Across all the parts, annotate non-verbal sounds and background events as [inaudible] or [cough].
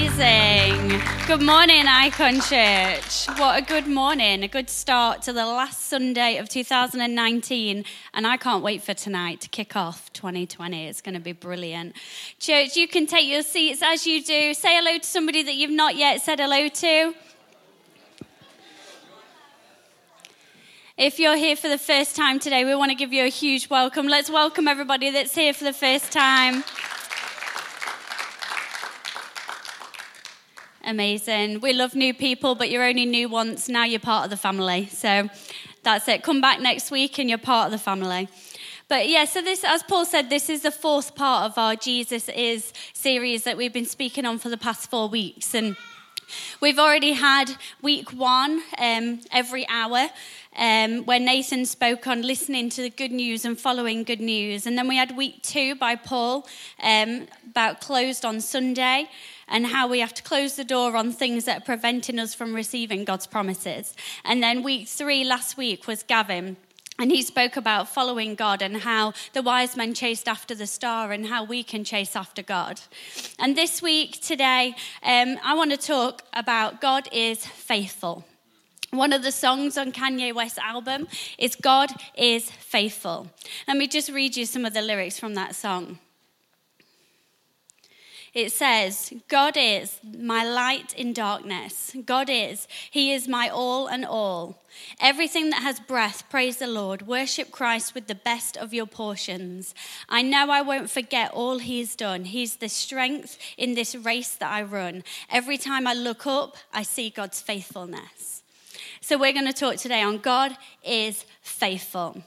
Amazing. Good morning, Icon Church. What a good morning, a good start to the last Sunday of 2019. And I can't wait for tonight to kick off 2020. It's going to be brilliant. Church, you can take your seats as you do. Say hello to somebody that you've not yet said hello to. If you're here for the first time today, we want to give you a huge welcome. Let's welcome everybody that's here for the first time. Amazing. We love new people, but you're only new once. Now you're part of the family. So that's it. Come back next week and you're part of the family. But yeah, so this, as Paul said, this is the fourth part of our Jesus is series that we've been speaking on for the past four weeks. And We've already had week one um, every hour um, where Nathan spoke on listening to the good news and following good news. And then we had week two by Paul um, about closed on Sunday and how we have to close the door on things that are preventing us from receiving God's promises. And then week three last week was Gavin. And he spoke about following God and how the wise men chased after the star and how we can chase after God. And this week, today, um, I want to talk about God is faithful. One of the songs on Kanye West's album is God is faithful. Let me just read you some of the lyrics from that song. It says, God is my light in darkness. God is. He is my all and all. Everything that has breath, praise the Lord. Worship Christ with the best of your portions. I know I won't forget all He's done. He's the strength in this race that I run. Every time I look up, I see God's faithfulness. So we're going to talk today on God is faithful.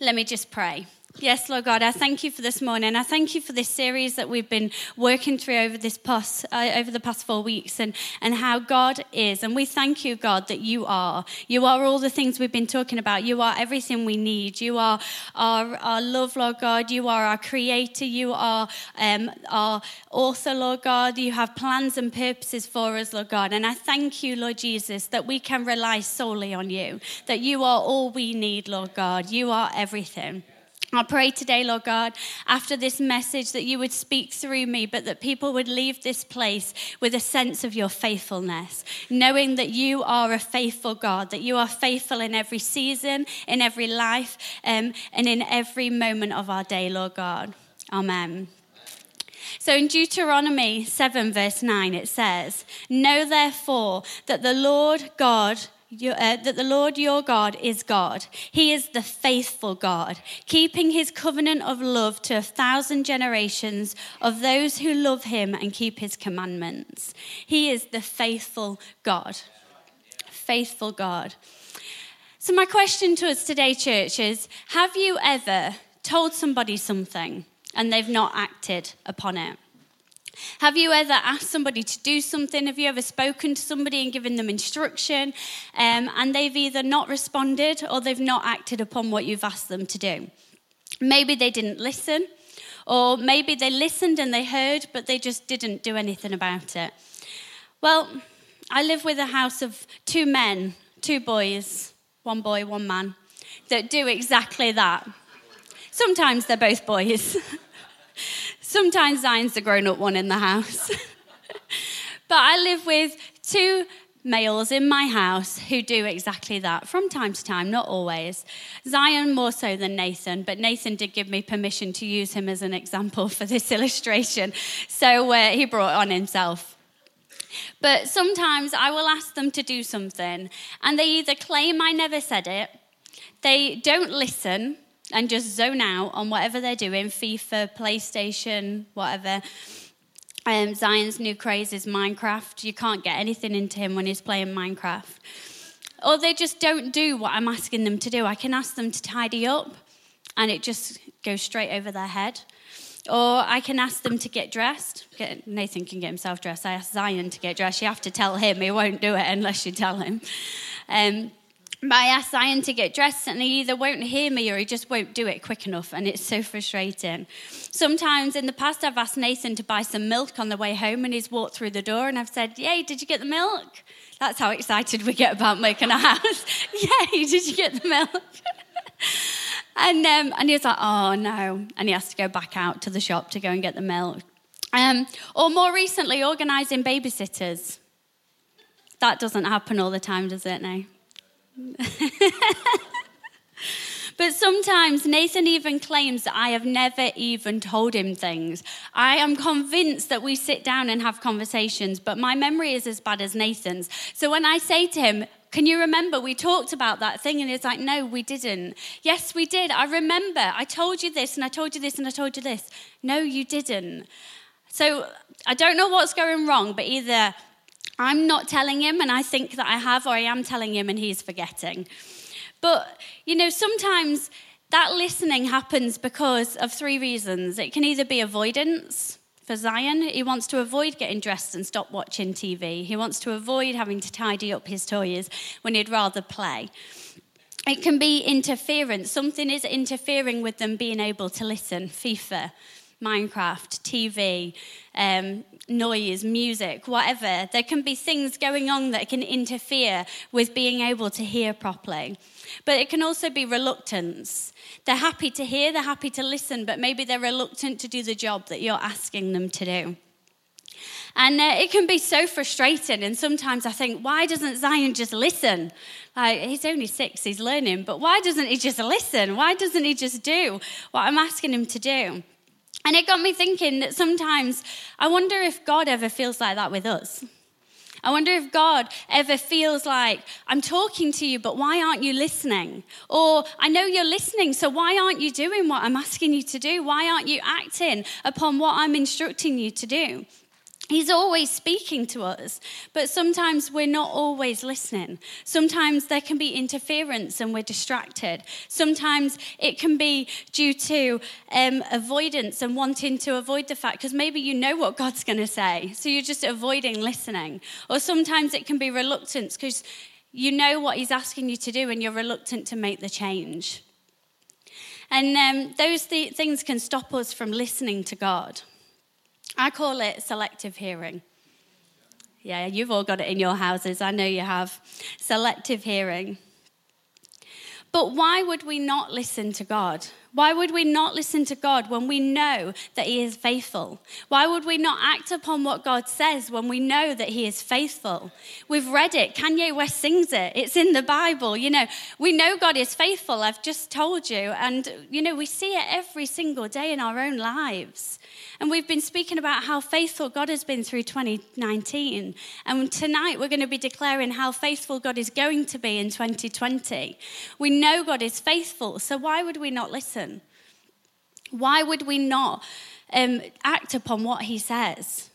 Let me just pray. Yes, Lord God, I thank you for this morning. I thank you for this series that we've been working through over this past, uh, over the past four weeks, and and how God is. And we thank you, God, that you are. You are all the things we've been talking about. You are everything we need. You are our, our love, Lord God. You are our Creator. You are um, our author, Lord God. You have plans and purposes for us, Lord God. And I thank you, Lord Jesus, that we can rely solely on you. That you are all we need, Lord God. You are everything. I pray today, Lord God, after this message that you would speak through me, but that people would leave this place with a sense of your faithfulness, knowing that you are a faithful God, that you are faithful in every season, in every life, um, and in every moment of our day, Lord God. Amen. So in Deuteronomy 7, verse 9, it says, Know therefore that the Lord God, uh, that the Lord your God is God. He is the faithful God, keeping his covenant of love to a thousand generations of those who love him and keep his commandments. He is the faithful God. Faithful God. So, my question to us today, church, is Have you ever told somebody something and they've not acted upon it? Have you ever asked somebody to do something? Have you ever spoken to somebody and given them instruction um, and they've either not responded or they've not acted upon what you've asked them to do? Maybe they didn't listen, or maybe they listened and they heard, but they just didn't do anything about it. Well, I live with a house of two men, two boys, one boy, one man, that do exactly that. Sometimes they're both boys. [laughs] Sometimes Zion's the grown up one in the house. [laughs] but I live with two males in my house who do exactly that from time to time, not always. Zion more so than Nathan, but Nathan did give me permission to use him as an example for this [laughs] illustration. So uh, he brought on himself. But sometimes I will ask them to do something, and they either claim I never said it, they don't listen, and just zone out on whatever they're doing FIFA, PlayStation, whatever. Um, Zion's new craze is Minecraft. You can't get anything into him when he's playing Minecraft. Or they just don't do what I'm asking them to do. I can ask them to tidy up, and it just goes straight over their head. Or I can ask them to get dressed. Get, Nathan can get himself dressed. I ask Zion to get dressed. You have to tell him. He won't do it unless you tell him. Um, but I ask Zion to get dressed, and he either won't hear me or he just won't do it quick enough, and it's so frustrating. Sometimes in the past, I've asked Nathan to buy some milk on the way home, and he's walked through the door, and I've said, Yay, did you get the milk? That's how excited we get about making a house. [laughs] Yay, did you get the milk? [laughs] and, um, and he was like, Oh, no. And he has to go back out to the shop to go and get the milk. Um, or more recently, organising babysitters. That doesn't happen all the time, does it now? [laughs] But sometimes Nathan even claims that I have never even told him things. I am convinced that we sit down and have conversations, but my memory is as bad as Nathan's. So when I say to him, can you remember we talked about that thing? And he's like, No, we didn't. Yes, we did. I remember. I told you this, and I told you this, and I told you this. No, you didn't. So I don't know what's going wrong, but either I'm not telling him and I think that I have, or I am telling him and he's forgetting. But, you know, sometimes that listening happens because of three reasons. It can either be avoidance. For Zion, he wants to avoid getting dressed and stop watching TV. He wants to avoid having to tidy up his toys when he'd rather play. It can be interference. Something is interfering with them being able to listen. FIFA, Minecraft, TV, um, noise, music, whatever. There can be things going on that can interfere with being able to hear properly. But it can also be reluctance. They're happy to hear, they're happy to listen, but maybe they're reluctant to do the job that you're asking them to do. And uh, it can be so frustrating. And sometimes I think, why doesn't Zion just listen? Like, he's only six, he's learning, but why doesn't he just listen? Why doesn't he just do what I'm asking him to do? And it got me thinking that sometimes I wonder if God ever feels like that with us. I wonder if God ever feels like, I'm talking to you, but why aren't you listening? Or, I know you're listening, so why aren't you doing what I'm asking you to do? Why aren't you acting upon what I'm instructing you to do? He's always speaking to us, but sometimes we're not always listening. Sometimes there can be interference and we're distracted. Sometimes it can be due to um, avoidance and wanting to avoid the fact, because maybe you know what God's going to say, so you're just avoiding listening. Or sometimes it can be reluctance because you know what He's asking you to do and you're reluctant to make the change. And um, those th- things can stop us from listening to God. I call it selective hearing. Yeah, you've all got it in your houses. I know you have. Selective hearing. But why would we not listen to God? Why would we not listen to God when we know that He is faithful? Why would we not act upon what God says when we know that He is faithful? We've read it. Kanye West sings it. It's in the Bible. You know, we know God is faithful. I've just told you. And, you know, we see it every single day in our own lives. And we've been speaking about how faithful God has been through 2019. And tonight we're going to be declaring how faithful God is going to be in 2020. We know God is faithful. So why would we not listen? Why would we not um, act upon what he says?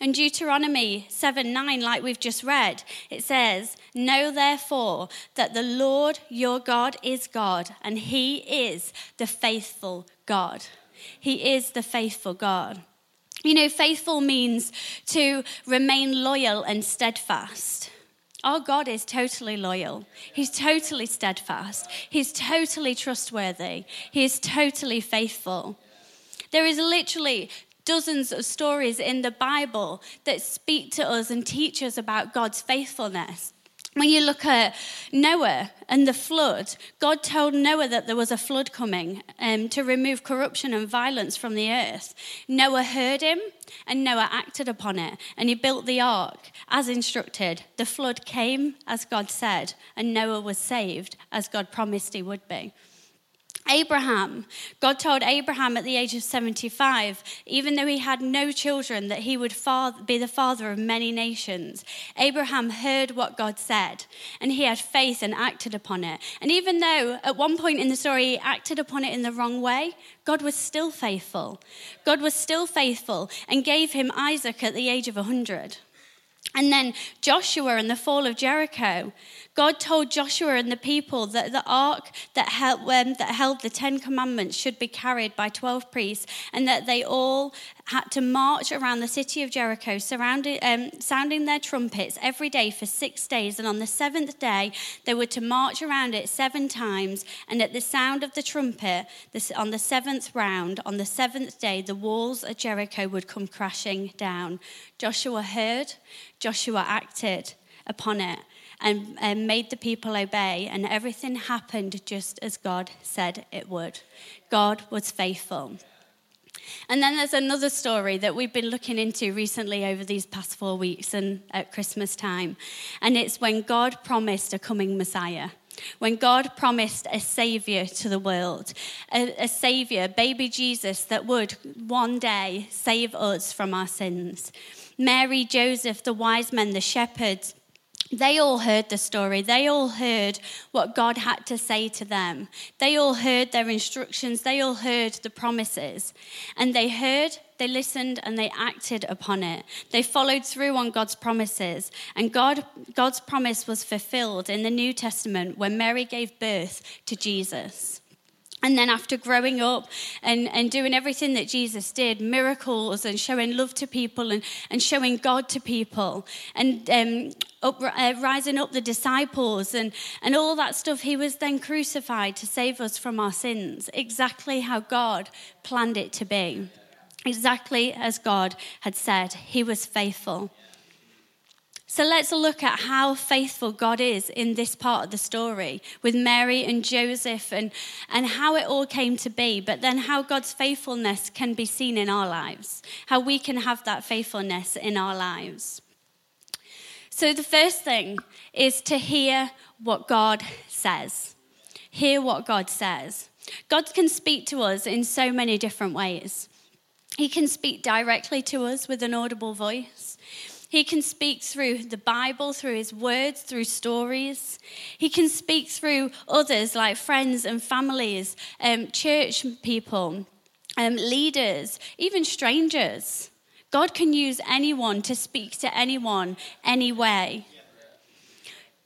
In Deuteronomy 7 9, like we've just read, it says, Know therefore that the Lord your God is God, and he is the faithful God. He is the faithful God. You know, faithful means to remain loyal and steadfast. Our God is totally loyal. He's totally steadfast. He's totally trustworthy. He is totally faithful. There is literally dozens of stories in the Bible that speak to us and teach us about God's faithfulness. When you look at Noah and the flood, God told Noah that there was a flood coming um, to remove corruption and violence from the earth. Noah heard him and Noah acted upon it and he built the ark as instructed. The flood came as God said, and Noah was saved as God promised he would be. Abraham, God told Abraham at the age of 75, even though he had no children, that he would be the father of many nations. Abraham heard what God said, and he had faith and acted upon it. And even though at one point in the story he acted upon it in the wrong way, God was still faithful. God was still faithful and gave him Isaac at the age of 100. And then Joshua and the fall of Jericho. God told Joshua and the people that the ark that held, um, that held the Ten Commandments should be carried by 12 priests and that they all had to march around the city of Jericho, um, sounding their trumpets every day for six days. And on the seventh day, they were to march around it seven times. And at the sound of the trumpet, on the seventh round, on the seventh day, the walls of Jericho would come crashing down. Joshua heard, Joshua acted upon it. And, and, made the people obey, and everything happened just as God said it would. God was faithful. And then there's another story that we've been looking into recently over these past four weeks and at Christmas time. And it's when God promised a coming Messiah. When God promised a savior to the world, a, a savior, baby Jesus, that would one day save us from our sins. Mary, Joseph, the wise men, the shepherds, they all heard the story. They all heard what God had to say to them. They all heard their instructions. They all heard the promises. And they heard, they listened, and they acted upon it. They followed through on God's promises. And God, God's promise was fulfilled in the New Testament when Mary gave birth to Jesus. And then, after growing up and, and doing everything that Jesus did, miracles and showing love to people and, and showing God to people, and um, up, uh, rising up the disciples and, and all that stuff, he was then crucified to save us from our sins, exactly how God planned it to be. Exactly as God had said, he was faithful. So let's look at how faithful God is in this part of the story with Mary and Joseph and, and how it all came to be, but then how God's faithfulness can be seen in our lives, how we can have that faithfulness in our lives. So the first thing is to hear what God says. Hear what God says. God can speak to us in so many different ways. He can speak directly to us with an audible voice. He can speak through the Bible, through his words, through stories. He can speak through others like friends and families, um, church people, um, leaders, even strangers. God can use anyone to speak to anyone, any way.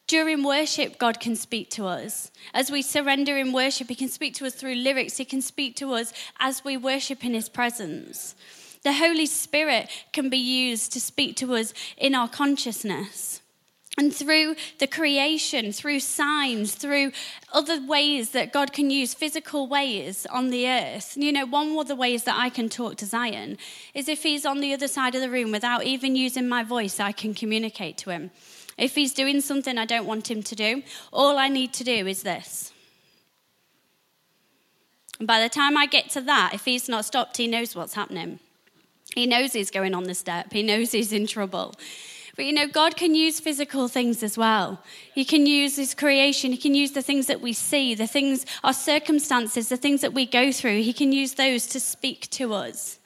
During worship, God can speak to us. As we surrender in worship, He can speak to us through lyrics. He can speak to us as we worship in His presence. The Holy Spirit can be used to speak to us in our consciousness. And through the creation, through signs, through other ways that God can use, physical ways on the earth. You know, one of the ways that I can talk to Zion is if he's on the other side of the room without even using my voice, I can communicate to him. If he's doing something I don't want him to do, all I need to do is this. And by the time I get to that, if he's not stopped, he knows what's happening. He knows he's going on the step, he knows he's in trouble. But you know, God can use physical things as well. He can use His creation. He can use the things that we see, the things, our circumstances, the things that we go through. He can use those to speak to us.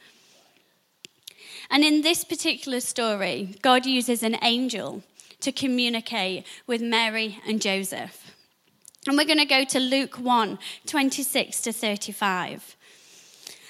And in this particular story, God uses an angel to communicate with Mary and Joseph. And we're going to go to Luke 1 26 to 35.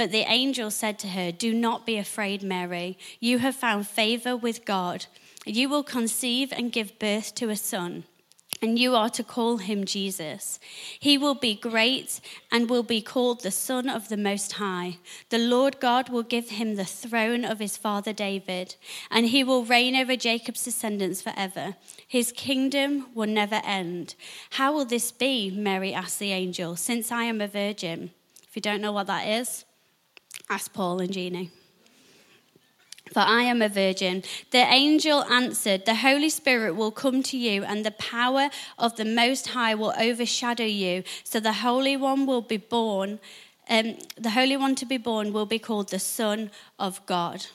But the angel said to her, Do not be afraid, Mary. You have found favor with God. You will conceive and give birth to a son and you are to call him Jesus. He will be great and will be called the Son of the Most High. The Lord God will give him the throne of his father David, and he will reign over Jacob's descendants forever. His kingdom will never end. How will this be? Mary asked the angel, since I am a virgin. If you don't know what that is, ask Paul and Jeannie for I am a virgin. The angel answered, The Holy Spirit will come to you, and the power of the Most High will overshadow you. So the Holy One will be born, um, the Holy One to be born will be called the Son of God.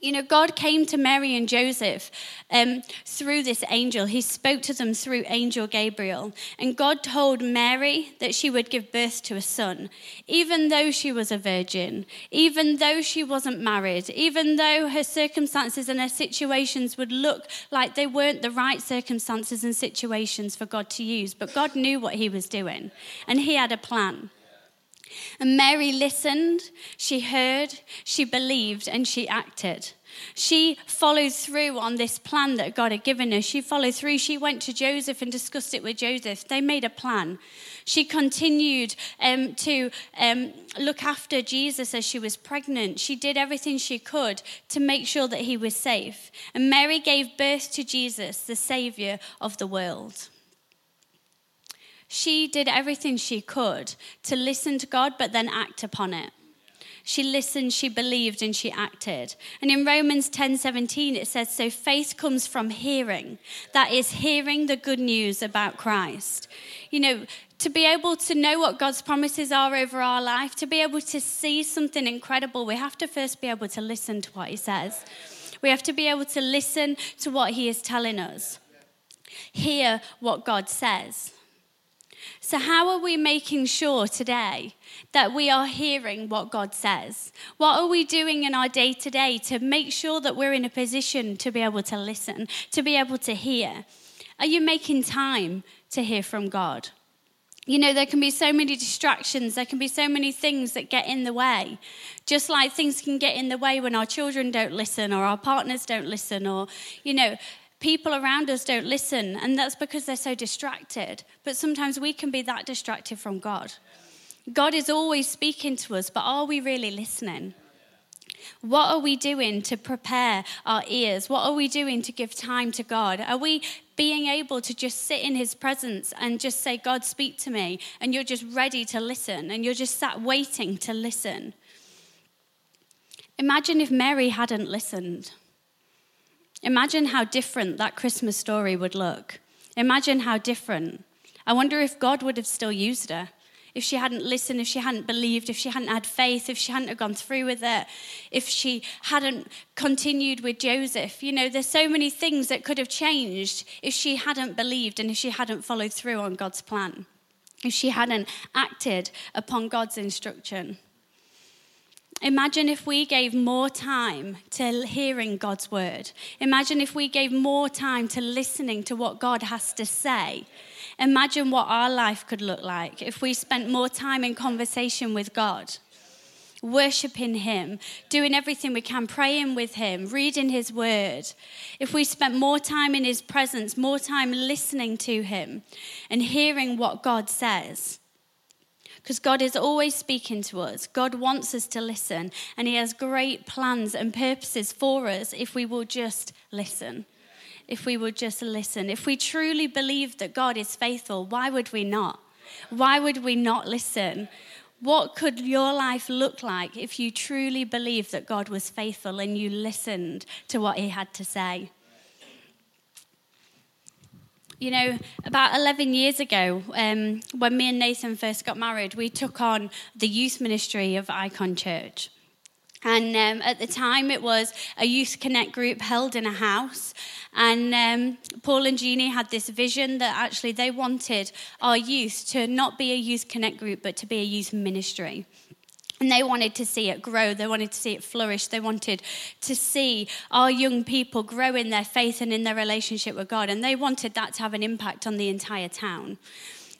You know, God came to Mary and Joseph um, through this angel. He spoke to them through angel Gabriel. And God told Mary that she would give birth to a son, even though she was a virgin, even though she wasn't married, even though her circumstances and her situations would look like they weren't the right circumstances and situations for God to use. But God knew what He was doing, and He had a plan. And Mary listened, she heard, she believed, and she acted. She followed through on this plan that God had given her. She followed through. She went to Joseph and discussed it with Joseph. They made a plan. She continued um, to um, look after Jesus as she was pregnant. She did everything she could to make sure that he was safe. And Mary gave birth to Jesus, the Savior of the world she did everything she could to listen to God, but then act upon it. She listened, she believed, and she acted. And in Romans 10 17, it says, So faith comes from hearing. That is, hearing the good news about Christ. You know, to be able to know what God's promises are over our life, to be able to see something incredible, we have to first be able to listen to what He says. We have to be able to listen to what He is telling us, hear what God says. So, how are we making sure today that we are hearing what God says? What are we doing in our day to day to make sure that we're in a position to be able to listen, to be able to hear? Are you making time to hear from God? You know, there can be so many distractions, there can be so many things that get in the way. Just like things can get in the way when our children don't listen or our partners don't listen, or, you know, people around us don't listen, and that's because they're so distracted. But sometimes we can be that distracted from God. God is always speaking to us, but are we really listening? What are we doing to prepare our ears? What are we doing to give time to God? Are we being able to just sit in His presence and just say, God, speak to me? And you're just ready to listen and you're just sat waiting to listen. Imagine if Mary hadn't listened. Imagine how different that Christmas story would look. Imagine how different. I wonder if God would have still used her. If she hadn't listened, if she hadn't believed, if she hadn't had faith, if she hadn't gone through with it, if she hadn't continued with Joseph. You know, there's so many things that could have changed if she hadn't believed and if she hadn't followed through on God's plan, if she hadn't acted upon God's instruction. Imagine if we gave more time to hearing God's word. Imagine if we gave more time to listening to what God has to say. Imagine what our life could look like if we spent more time in conversation with God, worshiping Him, doing everything we can, praying with Him, reading His word. If we spent more time in His presence, more time listening to Him and hearing what God says. Because God is always speaking to us. God wants us to listen, and He has great plans and purposes for us if we will just listen. If we will just listen. If we truly believe that God is faithful, why would we not? Why would we not listen? What could your life look like if you truly believed that God was faithful and you listened to what He had to say? You know, about 11 years ago, um, when me and Nathan first got married, we took on the youth ministry of Icon Church. And um, at the time, it was a youth connect group held in a house. And um, Paul and Jeannie had this vision that actually they wanted our youth to not be a youth connect group, but to be a youth ministry. And they wanted to see it grow. They wanted to see it flourish. They wanted to see our young people grow in their faith and in their relationship with God. And they wanted that to have an impact on the entire town.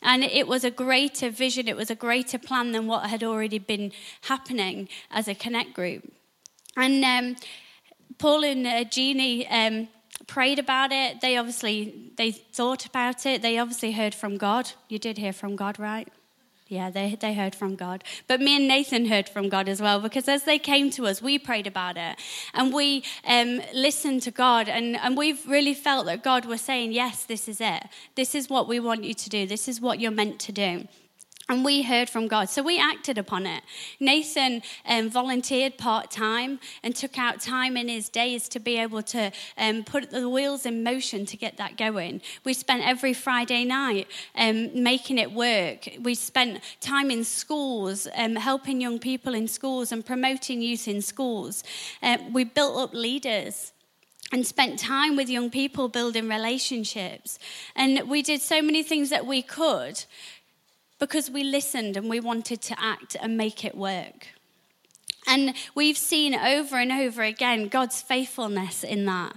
And it was a greater vision, it was a greater plan than what had already been happening as a connect group. And um, Paul and uh, Jeannie um, prayed about it. They obviously they thought about it. They obviously heard from God. You did hear from God, right? Yeah, they, they heard from God. But me and Nathan heard from God as well because as they came to us, we prayed about it and we um, listened to God. And, and we've really felt that God was saying, Yes, this is it. This is what we want you to do. This is what you're meant to do. And we heard from God. So we acted upon it. Nathan um, volunteered part time and took out time in his days to be able to um, put the wheels in motion to get that going. We spent every Friday night um, making it work. We spent time in schools, um, helping young people in schools and promoting youth in schools. Uh, we built up leaders and spent time with young people building relationships. And we did so many things that we could because we listened and we wanted to act and make it work. And we've seen over and over again God's faithfulness in that.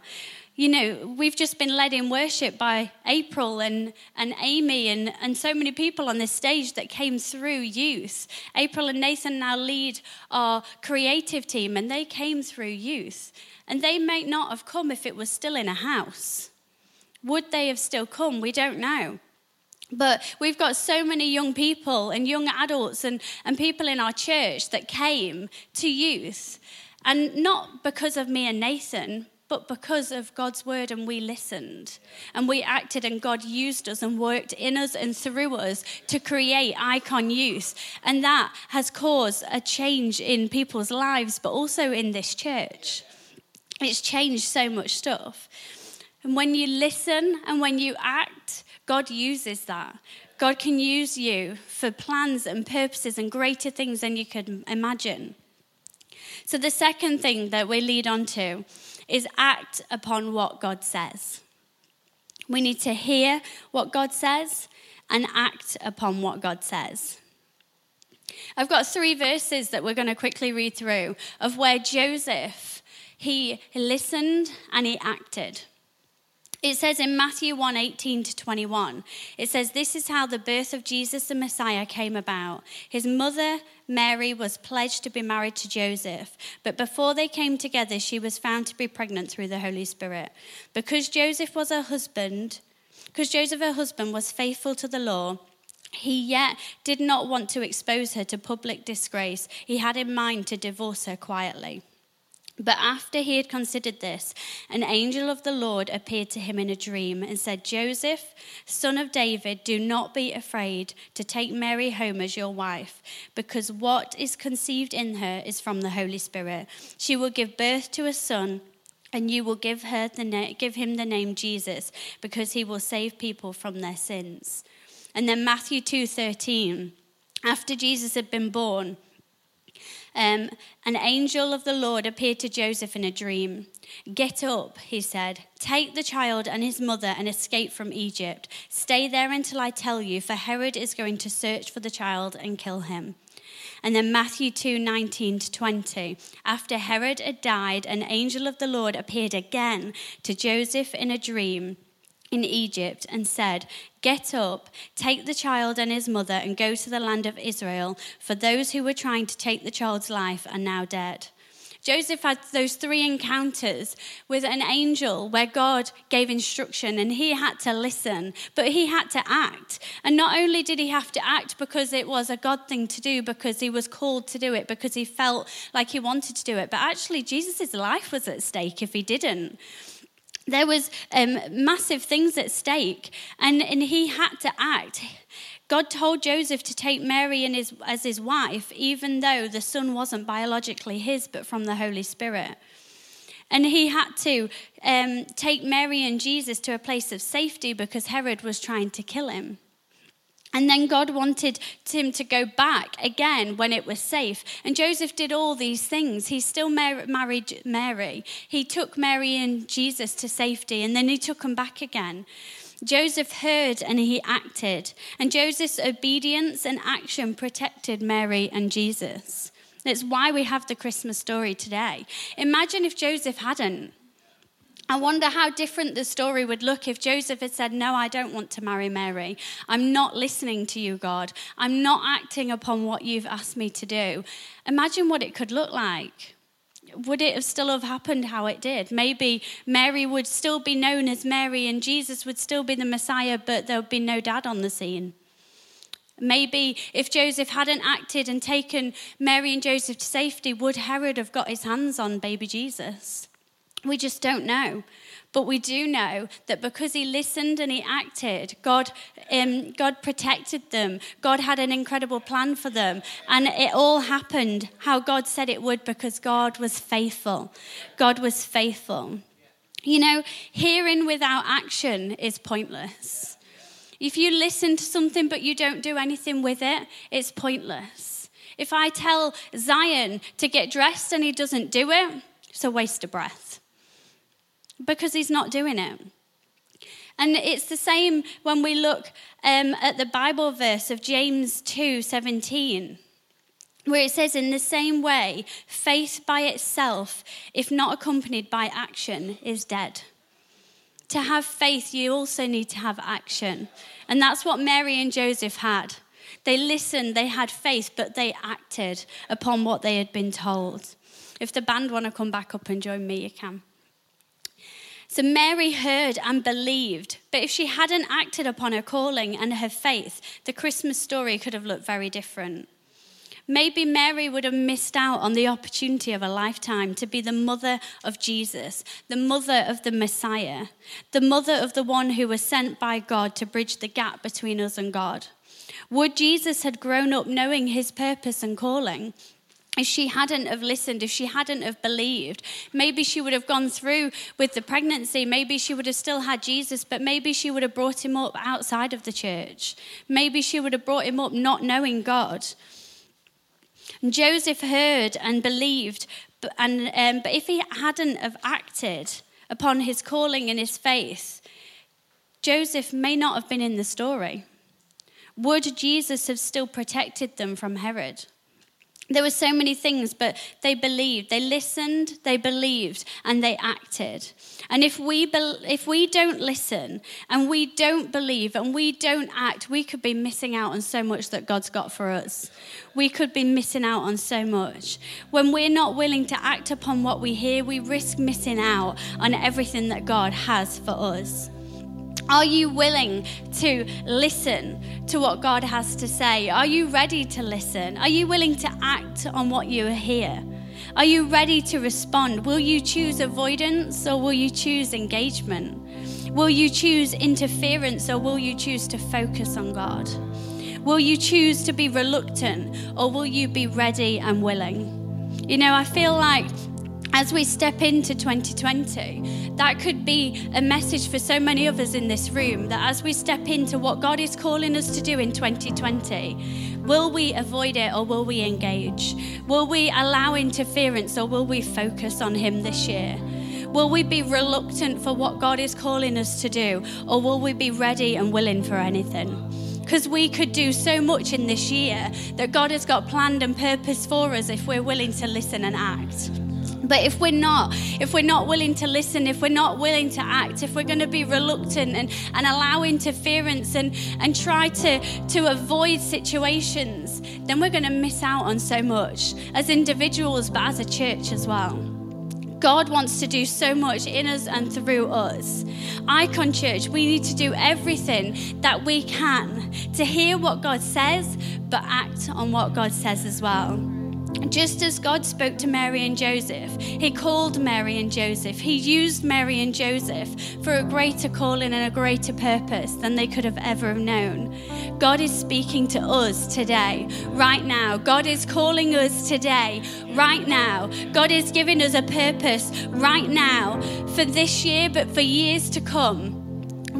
You know, we've just been led in worship by April and, and Amy and, and so many people on this stage that came through youth. April and Nathan now lead our creative team, and they came through youth. And they might not have come if it was still in a house. Would they have still come? We don't know. But we've got so many young people and young adults and, and people in our church that came to youth. And not because of me and Nathan, but because of God's word, and we listened and we acted, and God used us and worked in us and through us to create Icon Youth. And that has caused a change in people's lives, but also in this church. It's changed so much stuff. And when you listen and when you act, God uses that. God can use you for plans and purposes and greater things than you could imagine. So, the second thing that we lead on to is act upon what God says. We need to hear what God says and act upon what God says. I've got three verses that we're going to quickly read through of where Joseph he listened and he acted. It says in Matthew 1 18 to 21, it says, This is how the birth of Jesus the Messiah came about. His mother, Mary, was pledged to be married to Joseph, but before they came together, she was found to be pregnant through the Holy Spirit. Because Joseph was her husband, because Joseph, her husband, was faithful to the law, he yet did not want to expose her to public disgrace. He had in mind to divorce her quietly. But after he had considered this, an angel of the Lord appeared to him in a dream and said, Joseph, son of David, do not be afraid to take Mary home as your wife, because what is conceived in her is from the Holy Spirit. She will give birth to a son. And you will give, her the na- give him the name Jesus, because he will save people from their sins. And then Matthew 2:13, after Jesus had been born, um, an angel of the Lord appeared to Joseph in a dream. Get up, he said. Take the child and his mother and escape from Egypt. Stay there until I tell you, for Herod is going to search for the child and kill him. And then Matthew 2 19 to 20. After Herod had died, an angel of the Lord appeared again to Joseph in a dream in Egypt and said, Get up, take the child and his mother, and go to the land of Israel, for those who were trying to take the child's life are now dead. Joseph had those three encounters with an angel where God gave instruction and he had to listen, but he had to act. And not only did he have to act because it was a God thing to do, because he was called to do it, because he felt like he wanted to do it, but actually Jesus' life was at stake if he didn't there was um, massive things at stake and, and he had to act. God told joseph to take mary his, as his wife even though the son wasn't biologically his but from the holy spirit. And he had to um, take mary and jesus to a place of safety because herod was trying to kill him and then God wanted him to go back again when it was safe. And Joseph did all these things. He still married Mary. He took Mary and Jesus to safety, and then he took them back again. Joseph heard and he acted. And Joseph's obedience and action protected Mary and Jesus. That's why we have the Christmas story today. Imagine if Joseph hadn't. I wonder how different the story would look if Joseph had said, No, I don't want to marry Mary. I'm not listening to you, God. I'm not acting upon what you've asked me to do. Imagine what it could look like. Would it have still have happened how it did? Maybe Mary would still be known as Mary and Jesus would still be the Messiah, but there would be no dad on the scene. Maybe if Joseph hadn't acted and taken Mary and Joseph to safety, would Herod have got his hands on baby Jesus? We just don't know. But we do know that because he listened and he acted, God, um, God protected them. God had an incredible plan for them. And it all happened how God said it would because God was faithful. God was faithful. You know, hearing without action is pointless. If you listen to something but you don't do anything with it, it's pointless. If I tell Zion to get dressed and he doesn't do it, it's a waste of breath because he's not doing it. And it's the same when we look um, at the Bible verse of James 2 17, where it says, In the same way, faith by itself, if not accompanied by action, is dead. To have faith, you also need to have action. And that's what Mary and Joseph had. They listened, they had faith, but they acted upon what they had been told. If the band want to come back up and join me, you can. So Mary heard and believed, but if she hadn't acted upon her calling and her faith, the Christmas story could have looked very different. Maybe Mary would have missed out on the opportunity of a lifetime to be the mother of Jesus, the mother of the Messiah, the mother of the one who was sent by God to bridge the gap between us and God. Would Jesus had grown up knowing his purpose and calling, if she hadn't have listened if she hadn't have believed maybe she would have gone through with the pregnancy maybe she would have still had jesus but maybe she would have brought him up outside of the church. Maybe she would have brought him up not knowing god. And joseph heard and believed but, and, um, but if he hadn't have acted upon his calling and his faith joseph may not have been in the story. Would jesus have still protected them from herod there were so many things, but they believed. They listened, they believed, and they acted. And if we, be, if we don't listen and we don't believe and we don't act, we could be missing out on so much that God's got for us. We could be missing out on so much. When we're not willing to act upon what we hear, we risk missing out on everything that God has for us. Are you willing to listen to what God has to say? Are you ready to listen? Are you willing to act on what you hear? Are you ready to respond? Will you choose avoidance or will you choose engagement? Will you choose interference or will you choose to focus on God? Will you choose to be reluctant or will you be ready and willing? You know, I feel like as we step into 2020, that could be a message for so many of us in this room that as we step into what God is calling us to do in 2020, will we avoid it or will we engage? Will we allow interference or will we focus on Him this year? Will we be reluctant for what God is calling us to do or will we be ready and willing for anything? Because we could do so much in this year that God has got planned and purpose for us if we're willing to listen and act. But if we're not, if we're not willing to listen, if we're not willing to act, if we're going to be reluctant and, and allow interference and, and try to, to avoid situations, then we're going to miss out on so much as individuals, but as a church as well. God wants to do so much in us and through us. Icon Church, we need to do everything that we can to hear what God says, but act on what God says as well. Just as God spoke to Mary and Joseph, He called Mary and Joseph. He used Mary and Joseph for a greater calling and a greater purpose than they could have ever known. God is speaking to us today, right now. God is calling us today, right now. God is giving us a purpose right now for this year, but for years to come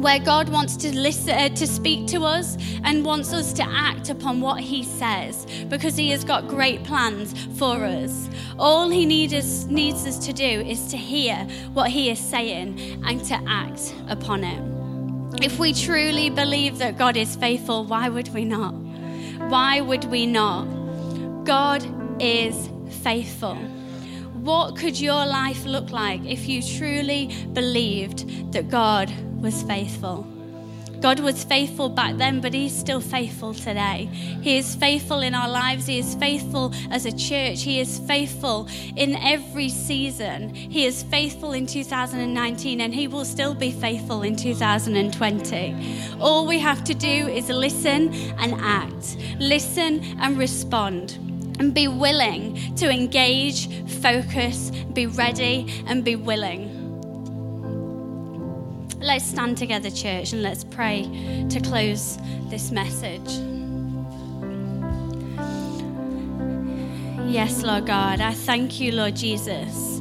where God wants to listen uh, to speak to us and wants us to act upon what he says because he has got great plans for us. All he needs needs us to do is to hear what he is saying and to act upon it. If we truly believe that God is faithful, why would we not? Why would we not? God is faithful. What could your life look like if you truly believed that God was faithful. God was faithful back then, but He's still faithful today. He is faithful in our lives. He is faithful as a church. He is faithful in every season. He is faithful in 2019, and He will still be faithful in 2020. All we have to do is listen and act, listen and respond. And be willing to engage, focus, be ready, and be willing. Let's stand together, church, and let's pray to close this message. Yes, Lord God, I thank you, Lord Jesus,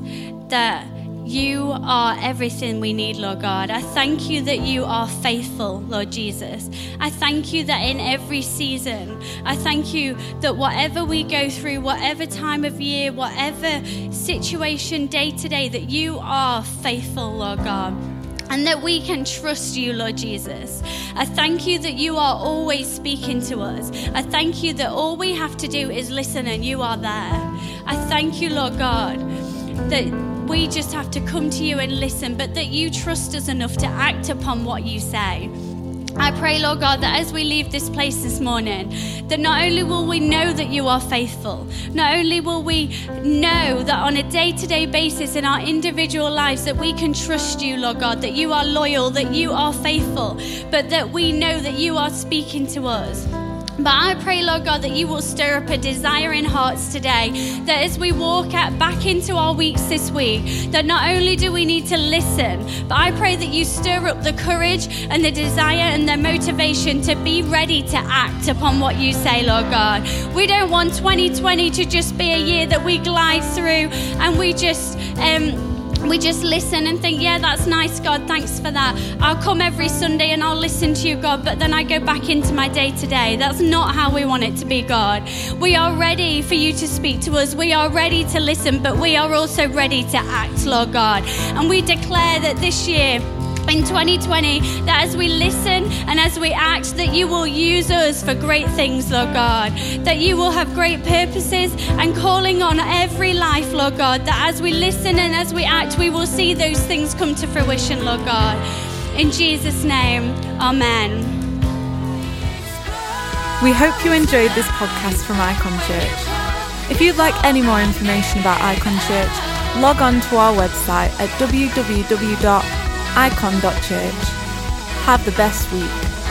that you are everything we need, Lord God. I thank you that you are faithful, Lord Jesus. I thank you that in every season, I thank you that whatever we go through, whatever time of year, whatever situation, day to day, that you are faithful, Lord God and that we can trust you, Lord Jesus. I thank you that you are always speaking to us. I thank you that all we have to do is listen and you are there. I thank you, Lord God, that we just have to come to you and listen, but that you trust us enough to act upon what you say. I pray, Lord God, that as we leave this place this morning, that not only will we know that you are faithful, not only will we know that on a day to day basis in our individual lives that we can trust you, Lord God, that you are loyal, that you are faithful, but that we know that you are speaking to us. But I pray, Lord God, that you will stir up a desire in hearts today that as we walk back into our weeks this week, that not only do we need to listen, but I pray that you stir up the courage and the desire and the motivation to be ready to act upon what you say, Lord God. We don't want 2020 to just be a year that we glide through and we just. Um, we just listen and think, yeah, that's nice, God, thanks for that. I'll come every Sunday and I'll listen to you, God, but then I go back into my day to day. That's not how we want it to be, God. We are ready for you to speak to us. We are ready to listen, but we are also ready to act, Lord God. And we declare that this year, in 2020 that as we listen and as we act that you will use us for great things lord god. That you will have great purposes and calling on every life lord god. That as we listen and as we act we will see those things come to fruition lord god. In jesus name amen. We hope you enjoyed this podcast from icon church. If you'd like any more information about icon church log on to our website at www icon.church. Have the best week.